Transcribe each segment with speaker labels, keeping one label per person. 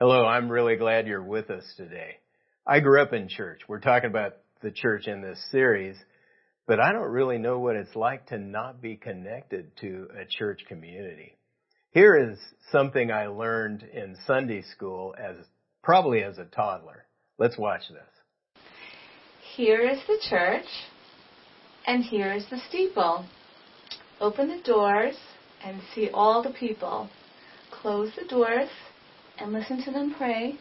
Speaker 1: Hello, I'm really glad you're with us today. I grew up in church. We're talking about the church in this series, but I don't really know what it's like to not be connected to a church community. Here is something I learned in Sunday school as probably as a toddler. Let's watch this.
Speaker 2: Here is the church, and here is the steeple. Open the doors and see all the people. Close the doors and listen to them pray.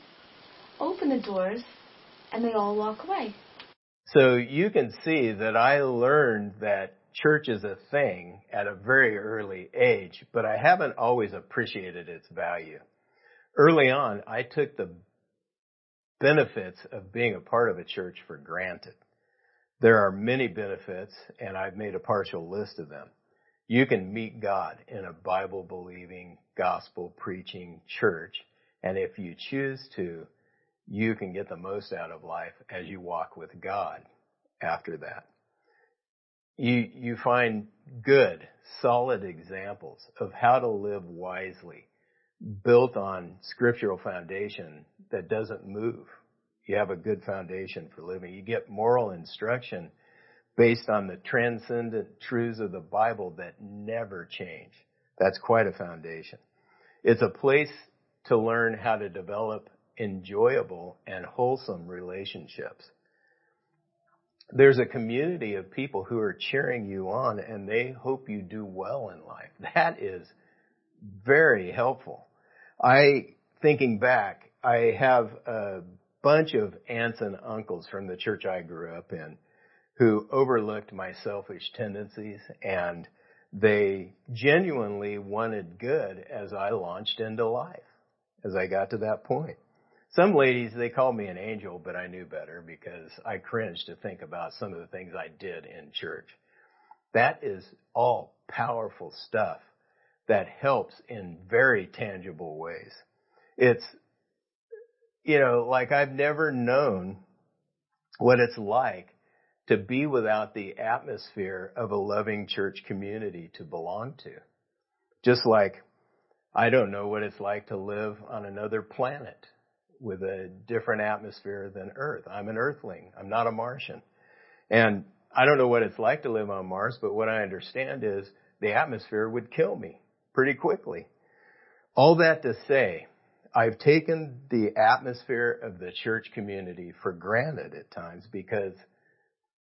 Speaker 2: Open the doors and they all walk away.
Speaker 1: So you can see that I learned that church is a thing at a very early age, but I haven't always appreciated its value. Early on, I took the benefits of being a part of a church for granted. There are many benefits, and I've made a partial list of them. You can meet God in a Bible believing, gospel preaching church, and if you choose to, you can get the most out of life as you walk with God after that. You, you find good, solid examples of how to live wisely, built on scriptural foundation that doesn't move. You have a good foundation for living. You get moral instruction based on the transcendent truths of the Bible that never change. That's quite a foundation. It's a place to learn how to develop enjoyable and wholesome relationships. There's a community of people who are cheering you on and they hope you do well in life. That is very helpful. I, thinking back, I have a bunch of aunts and uncles from the church I grew up in who overlooked my selfish tendencies and they genuinely wanted good as I launched into life, as I got to that point. Some ladies, they called me an angel, but I knew better because I cringed to think about some of the things I did in church. That is all powerful stuff that helps in very tangible ways. It's, you know, like I've never known what it's like to be without the atmosphere of a loving church community to belong to. Just like I don't know what it's like to live on another planet with a different atmosphere than Earth. I'm an Earthling. I'm not a Martian. And I don't know what it's like to live on Mars, but what I understand is the atmosphere would kill me pretty quickly. All that to say, I've taken the atmosphere of the church community for granted at times because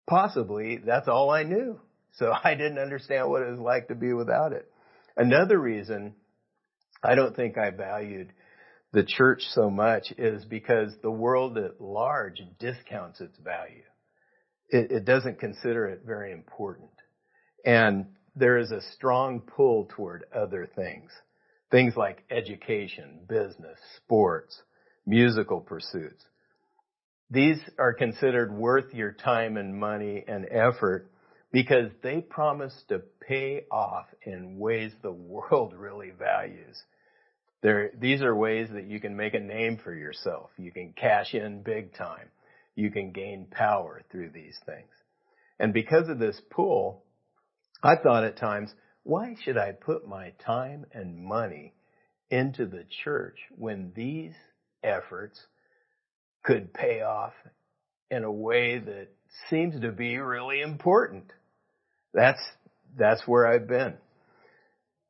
Speaker 1: possibly that's all I knew. So I didn't understand what it was like to be without it. Another reason I don't think I valued the church so much is because the world at large discounts its value. It, it doesn't consider it very important. And there is a strong pull toward other things. Things like education, business, sports, musical pursuits. These are considered worth your time and money and effort because they promise to pay off in ways the world really values. There, these are ways that you can make a name for yourself. You can cash in big time. You can gain power through these things. And because of this pull, I thought at times, why should I put my time and money into the church when these efforts could pay off in a way that seems to be really important? That's, that's where I've been.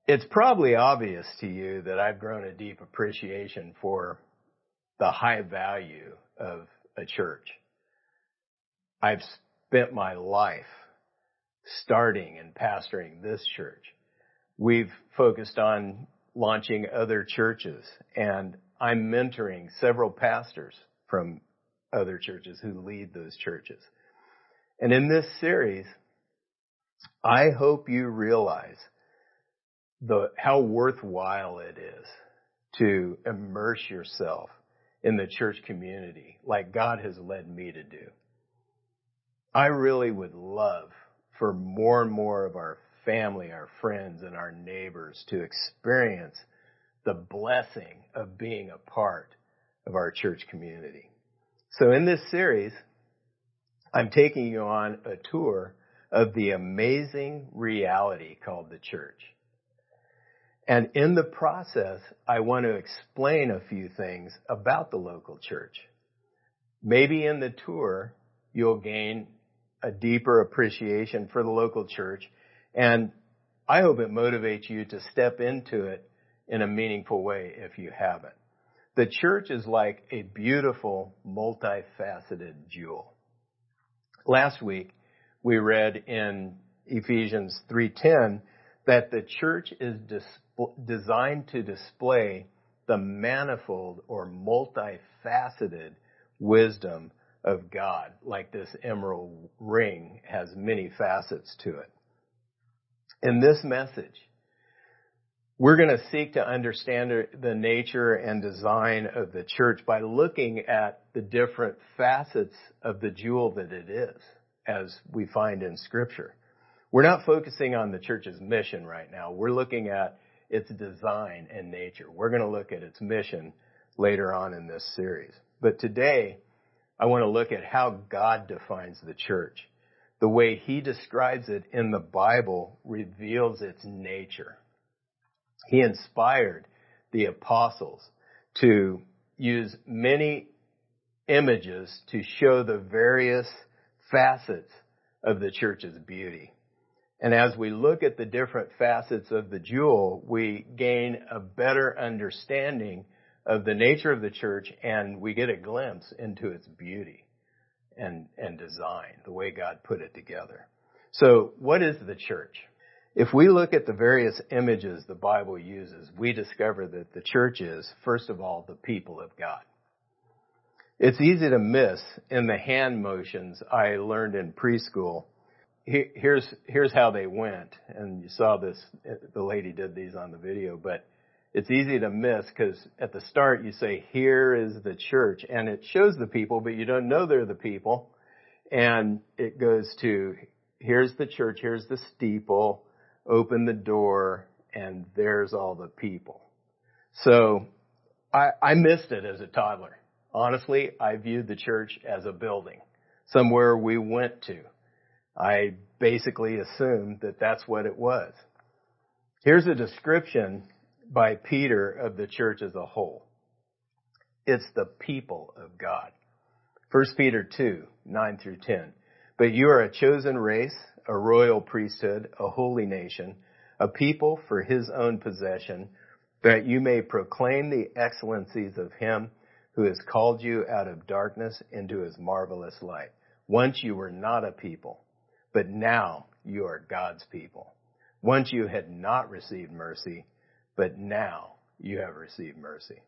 Speaker 1: It's probably obvious to you that I've grown a deep appreciation for the high value of a church. I've spent my life starting and pastoring this church. We've focused on launching other churches and I'm mentoring several pastors from other churches who lead those churches. And in this series, I hope you realize the, how worthwhile it is to immerse yourself in the church community like God has led me to do. I really would love for more and more of our family, our friends, and our neighbors to experience the blessing of being a part of our church community. So in this series, I'm taking you on a tour of the amazing reality called the church. And in the process, I want to explain a few things about the local church. Maybe in the tour, you'll gain a deeper appreciation for the local church. And I hope it motivates you to step into it in a meaningful way if you haven't. The church is like a beautiful, multifaceted jewel. Last week, we read in Ephesians 3:10 that the church is dis- designed to display the manifold or multifaceted wisdom of God, like this emerald ring has many facets to it. In this message, we're going to seek to understand the nature and design of the church by looking at the different facets of the jewel that it is, as we find in scripture. We're not focusing on the church's mission right now. We're looking at its design and nature. We're going to look at its mission later on in this series. But today, I want to look at how God defines the church. The way He describes it in the Bible reveals its nature. He inspired the apostles to use many images to show the various facets of the church's beauty. And as we look at the different facets of the jewel, we gain a better understanding of the nature of the church and we get a glimpse into its beauty and, and design, the way God put it together. So what is the church? If we look at the various images the Bible uses, we discover that the church is, first of all, the people of God. It's easy to miss in the hand motions I learned in preschool. Here's, here's how they went. And you saw this, the lady did these on the video, but it's easy to miss because at the start you say, here is the church and it shows the people, but you don't know they're the people. And it goes to, here's the church, here's the steeple, open the door, and there's all the people. So I, I missed it as a toddler. Honestly, I viewed the church as a building, somewhere we went to. I basically assumed that that's what it was. Here's a description by Peter of the church as a whole. It's the people of God. 1 Peter 2, 9 through 10. But you are a chosen race, a royal priesthood, a holy nation, a people for his own possession, that you may proclaim the excellencies of him who has called you out of darkness into his marvelous light. Once you were not a people, but now you are God's people. Once you had not received mercy, but now you have received mercy.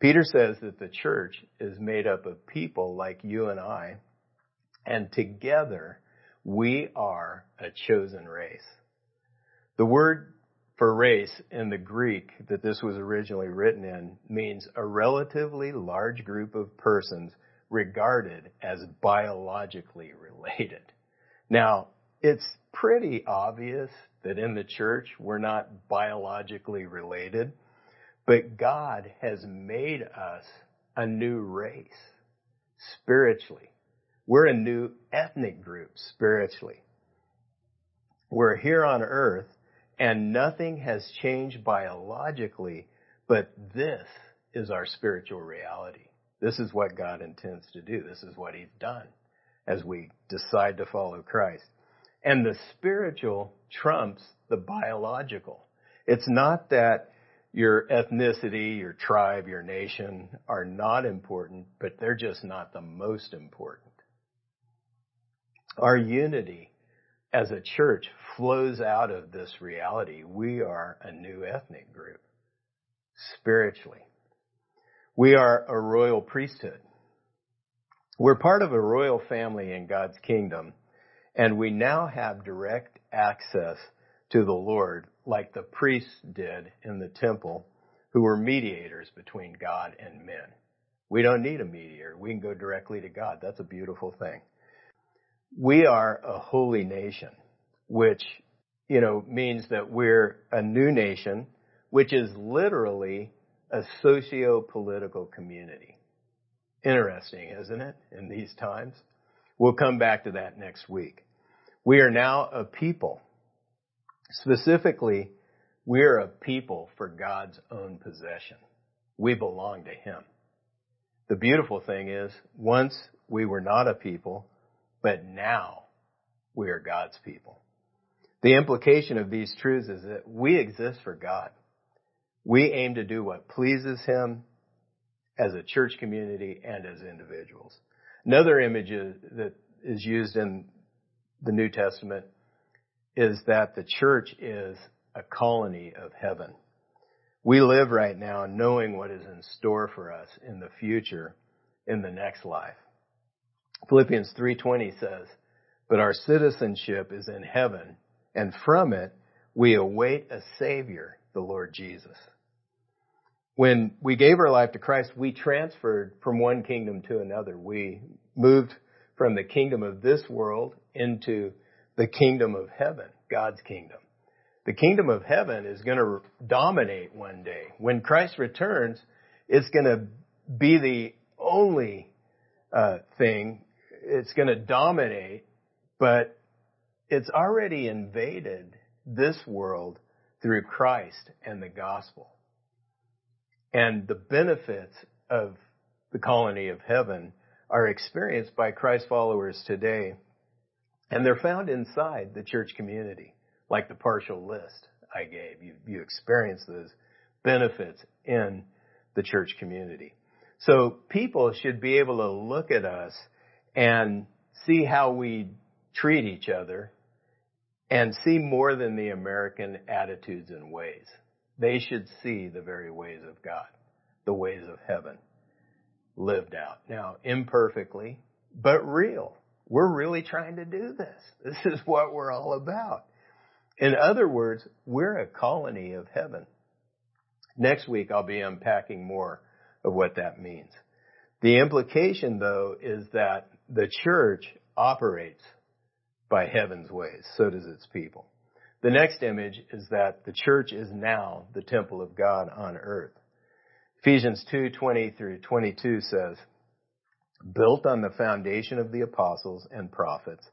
Speaker 1: Peter says that the church is made up of people like you and I, and together we are a chosen race. The word for race in the Greek that this was originally written in means a relatively large group of persons regarded as biologically related. Now, it's pretty obvious that in the church we're not biologically related, but God has made us a new race spiritually. We're a new ethnic group spiritually. We're here on earth and nothing has changed biologically, but this is our spiritual reality. This is what God intends to do. This is what He's done as we decide to follow Christ. And the spiritual trumps the biological. It's not that your ethnicity, your tribe, your nation are not important, but they're just not the most important. Our unity as a church flows out of this reality. We are a new ethnic group, spiritually. We are a royal priesthood. We're part of a royal family in God's kingdom and we now have direct access to the Lord like the priests did in the temple who were mediators between God and men. We don't need a mediator. We can go directly to God. That's a beautiful thing. We are a holy nation, which, you know, means that we're a new nation, which is literally a socio-political community. Interesting, isn't it, in these times? We'll come back to that next week. We are now a people. Specifically, We're a people for God's own possession. We belong to Him. The beautiful thing is, once we were not a people, but now we are God's people. The implication of these truths is that we exist for God. We aim to do what pleases Him as a church community and as individuals. Another image that is used in the New Testament is that the church is a colony of heaven. We live right now knowing what is in store for us in the future, in the next life. Philippians 3:20 says, "But our citizenship is in heaven, and from it we await a savior, the Lord Jesus." When we gave our life to Christ, we transferred from one kingdom to another. We moved from the kingdom of this world into the kingdom of heaven, God's kingdom. The kingdom of heaven is going to dominate one day. When Christ returns, it's going to be the only uh, thing. It's going to dominate, but it's already invaded this world through Christ and the gospel. And the benefits of the colony of heaven are experienced by Christ followers today. And they're found inside the church community like the partial list I gave. You, you experience those benefits in the church community. So people should be able to look at us and see how we treat each other and see more than the American attitudes and ways. They should see the very ways of God, the ways of heaven lived out. Now, imperfectly, but real. We're really trying to do this. This is what we're all about. In other words, we're a colony of heaven. Next week I'll be unpacking more of what that means. The implication though is that the church operates by heaven's ways. So does its people. The next image is that the church is now the temple of God on earth. Ephesians 2:20 through 22 says, built on the foundation of the apostles and prophets,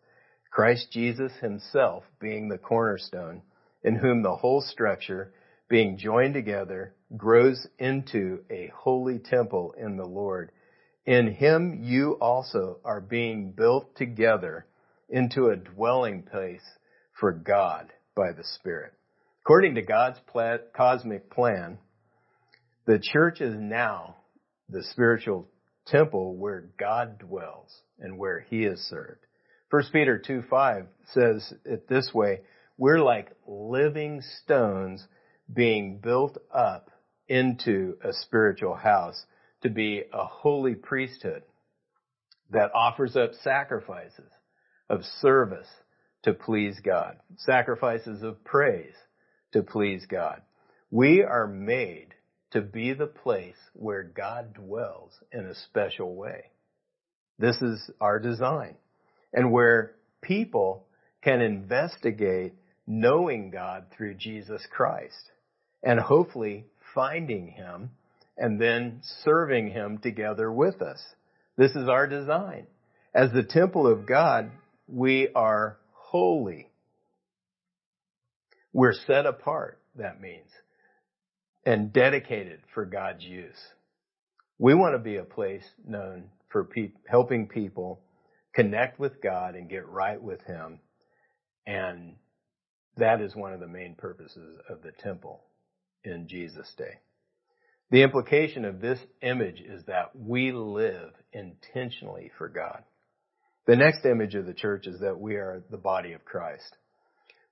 Speaker 1: Christ Jesus himself being the cornerstone, in whom the whole structure, being joined together, grows into a holy temple in the Lord. In him you also are being built together into a dwelling place for God by the Spirit. According to God's cosmic plan, the church is now the spiritual temple where God dwells and where he is served. 1 Peter 2 5 says it this way We're like living stones being built up into a spiritual house to be a holy priesthood that offers up sacrifices of service to please God, sacrifices of praise to please God. We are made to be the place where God dwells in a special way. This is our design and where people can investigate knowing God through Jesus Christ and hopefully finding Him and then serving Him together with us. This is our design. As the temple of God, we are holy. We're set apart, that means, and dedicated for God's use. We want to be a place known for pe- helping people connect with God and get right with Him. And that is one of the main purposes of the temple in Jesus' day. The implication of this image is that we live intentionally for God. The next image of the church is that we are the body of Christ.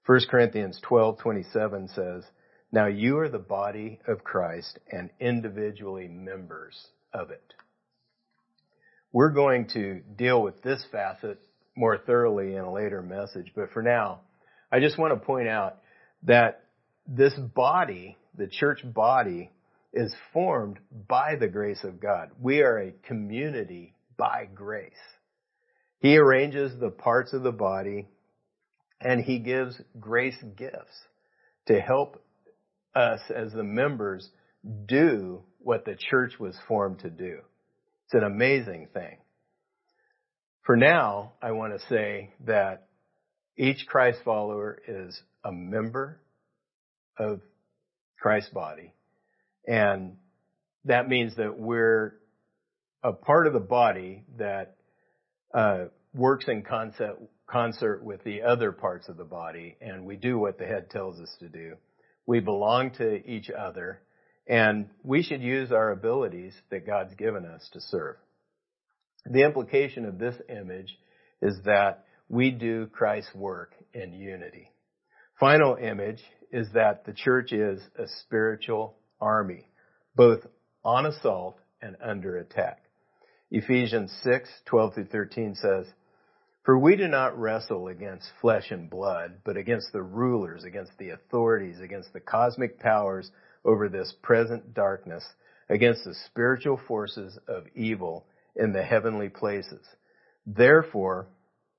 Speaker 1: 1 Corinthians 12:27 says, "Now you are the body of Christ and individually members of it." We're going to deal with this facet more thoroughly in a later message, but for now, I just want to point out that this body, the church body, is formed by the grace of God. We are a community by grace. He arranges the parts of the body and he gives grace gifts to help us as the members do what the church was formed to do. It's an amazing thing. For now, I want to say that each Christ follower is a member of Christ's body. And that means that we're a part of the body that uh, works in concert, concert with the other parts of the body, and we do what the head tells us to do. We belong to each other, and we should use our abilities that God's given us to serve. The implication of this image is that we do Christ's work in unity. Final image is that the church is a spiritual army, both on assault and under attack. Ephesians 6, 12 through 13 says, For we do not wrestle against flesh and blood, but against the rulers, against the authorities, against the cosmic powers over this present darkness, against the spiritual forces of evil in the heavenly places. Therefore,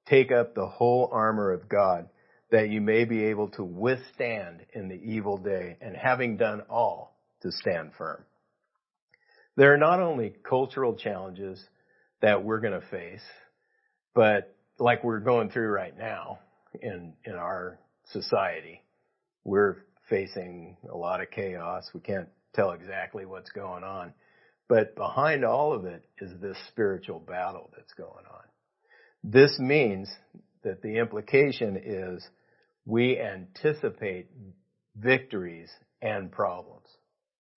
Speaker 1: take up the whole armor of God, that you may be able to withstand in the evil day, and having done all, to stand firm. There are not only cultural challenges that we're going to face, but like we're going through right now in, in our society, we're facing a lot of chaos. We can't tell exactly what's going on. But behind all of it is this spiritual battle that's going on. This means that the implication is we anticipate victories and problems.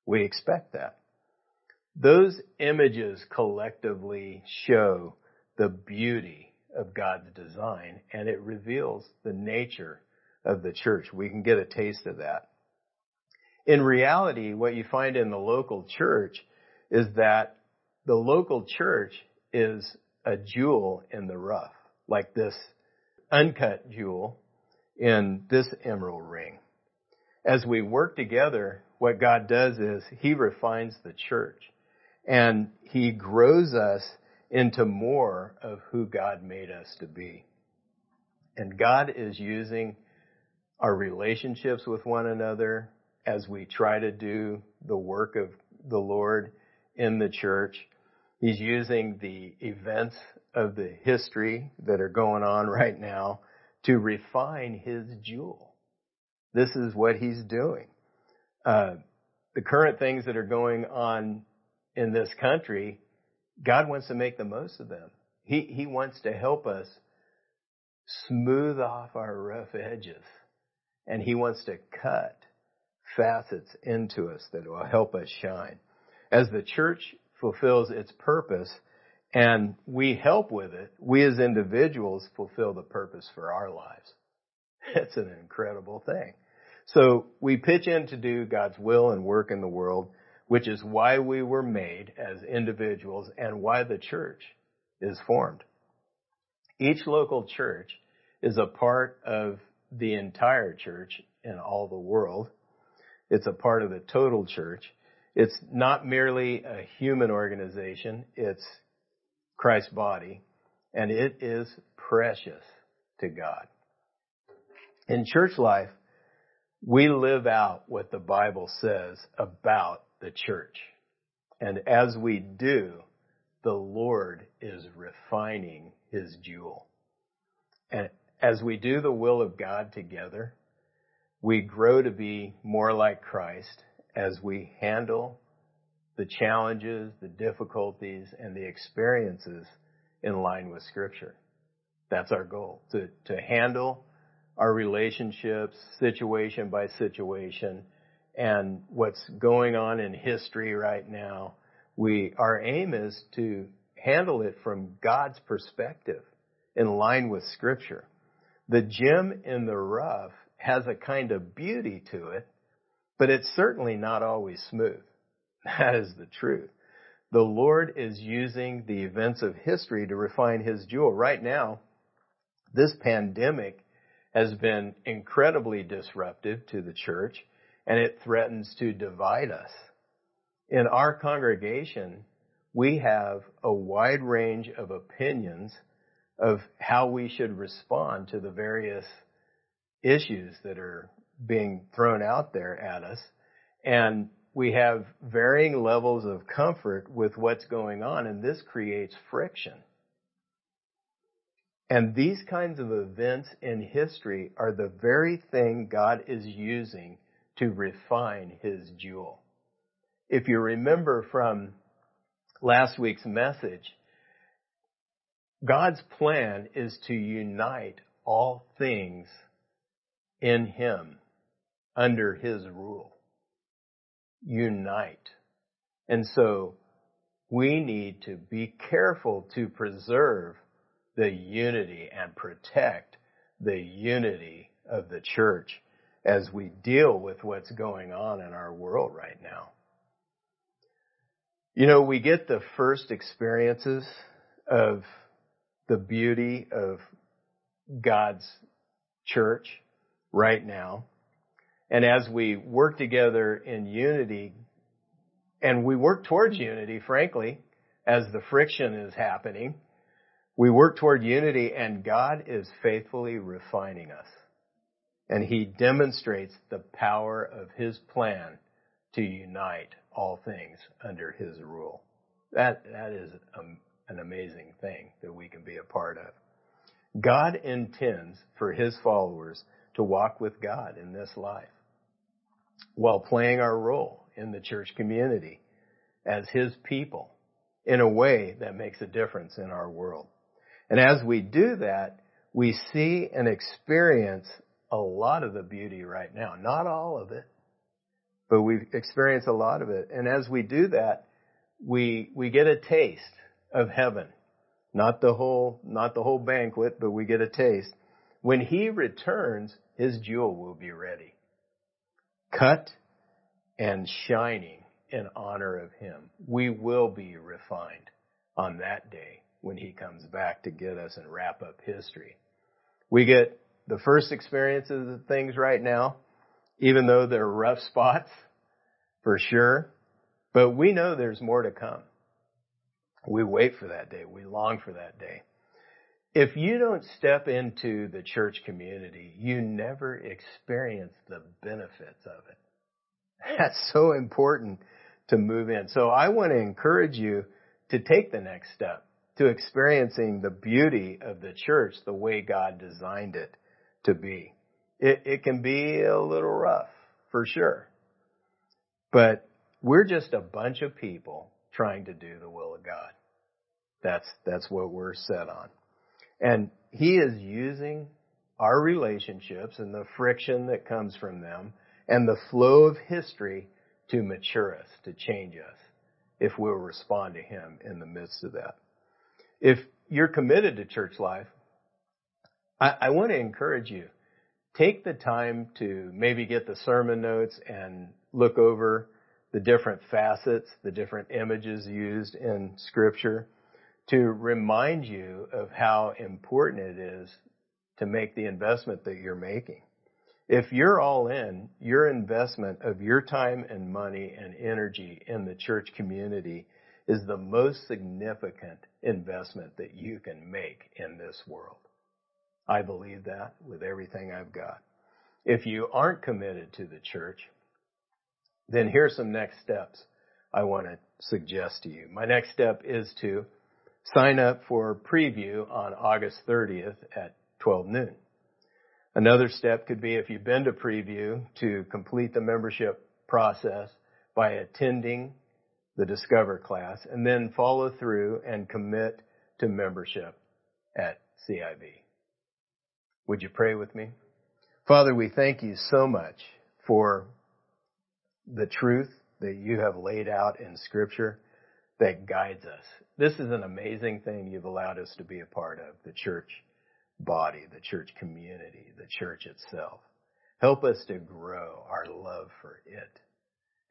Speaker 1: We expect that. Those images collectively show the beauty of God's design and it reveals the nature of the church. We can get a taste of that. In reality, what you find in the local church is that the local church is a jewel in the rough, like this uncut jewel in this emerald ring. As we work together, what God does is He refines the church and He grows us into more of who God made us to be. And God is using our relationships with one another as we try to do the work of the Lord in the church. He's using the events of the history that are going on right now to refine his jewel. This is what he's doing. Uh, the current things that are going on in this country, God wants to make the most of them. He, he wants to help us smooth off our rough edges. And he wants to cut facets into us that will help us shine. As the church fulfills its purpose and we help with it, we as individuals fulfill the purpose for our lives. It's an incredible thing. So we pitch in to do God's will and work in the world which is why we were made as individuals and why the church is formed. Each local church is a part of the entire church in all the world. It's a part of the total church. It's not merely a human organization, it's Christ's body, and it is precious to God. In church life, we live out what the Bible says about the church. And as we do, the Lord is refining his jewel. And as we do the will of God together, we grow to be more like Christ as we handle the challenges, the difficulties, and the experiences in line with Scripture. That's our goal, to, to handle our relationships situation by situation and what's going on in history right now, we, our aim is to handle it from God's perspective in line with scripture. The gem in the rough has a kind of beauty to it, but it's certainly not always smooth. That is the truth. The Lord is using the events of history to refine His jewel. Right now, this pandemic has been incredibly disruptive to the church and it threatens to divide us. In our congregation, we have a wide range of opinions of how we should respond to the various issues that are being thrown out there at us. And we have varying levels of comfort with what's going on, and this creates friction. And these kinds of events in history are the very thing God is using to refine his jewel. If you remember from last week's message, God's plan is to unite all things in him under his rule. Unite. And so we need to be careful to preserve the unity and protect the unity of the church as we deal with what's going on in our world right now. You know, we get the first experiences of the beauty of God's church right now. And as we work together in unity, and we work towards unity, frankly, as the friction is happening, we work toward unity and God is faithfully refining us. And He demonstrates the power of His plan to unite all things under His rule. That, that is a, an amazing thing that we can be a part of. God intends for His followers to walk with God in this life while playing our role in the church community as His people in a way that makes a difference in our world. And as we do that, we see and experience a lot of the beauty right now. Not all of it, but we experience a lot of it. And as we do that, we, we get a taste of heaven. Not the whole, not the whole banquet, but we get a taste. When he returns, his jewel will be ready. Cut and shining in honor of him. We will be refined on that day when he comes back to get us and wrap up history. We get the first experiences of things right now, even though they're rough spots, for sure. But we know there's more to come. We wait for that day. We long for that day. If you don't step into the church community, you never experience the benefits of it. That's so important to move in. So I want to encourage you to take the next step to experiencing the beauty of the church the way God designed it to be. It, it can be a little rough, for sure. But we're just a bunch of people trying to do the will of God. That's, that's what we're set on. And He is using our relationships and the friction that comes from them and the flow of history to mature us, to change us, if we'll respond to Him in the midst of that. If you're committed to church life, I, I want to encourage you. Take the time to maybe get the sermon notes and look over the different facets, the different images used in scripture to remind you of how important it is to make the investment that you're making. If you're all in, your investment of your time and money and energy in the church community is the most significant investment that you can make in this world. I believe that with everything I've got. If you aren't committed to the church, then here's some next steps I want to suggest to you. My next step is to sign up for preview on August 30th at 12 noon. Another step could be if you've been to preview to complete the membership process by attending the Discover class and then follow through and commit to membership at CIV. Would you pray with me? Father, we thank you so much for the truth that you have laid out in scripture that guides us. This is an amazing thing you've allowed us to be a part of, the church body, the church community, the church itself. Help us to grow our love for it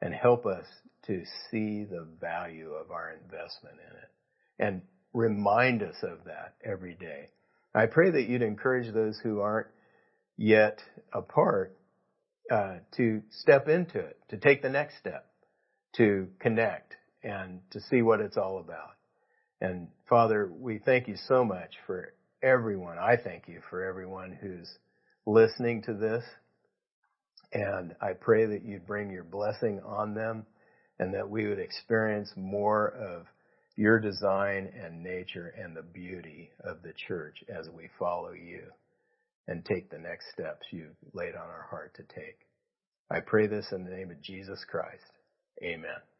Speaker 1: and help us to see the value of our investment in it and remind us of that every day. I pray that you'd encourage those who aren't yet a part uh, to step into it, to take the next step, to connect and to see what it's all about. And Father, we thank you so much for everyone. I thank you for everyone who's listening to this. And I pray that you'd bring your blessing on them and that we would experience more of your design and nature and the beauty of the church as we follow you and take the next steps you've laid on our heart to take. I pray this in the name of Jesus Christ. Amen.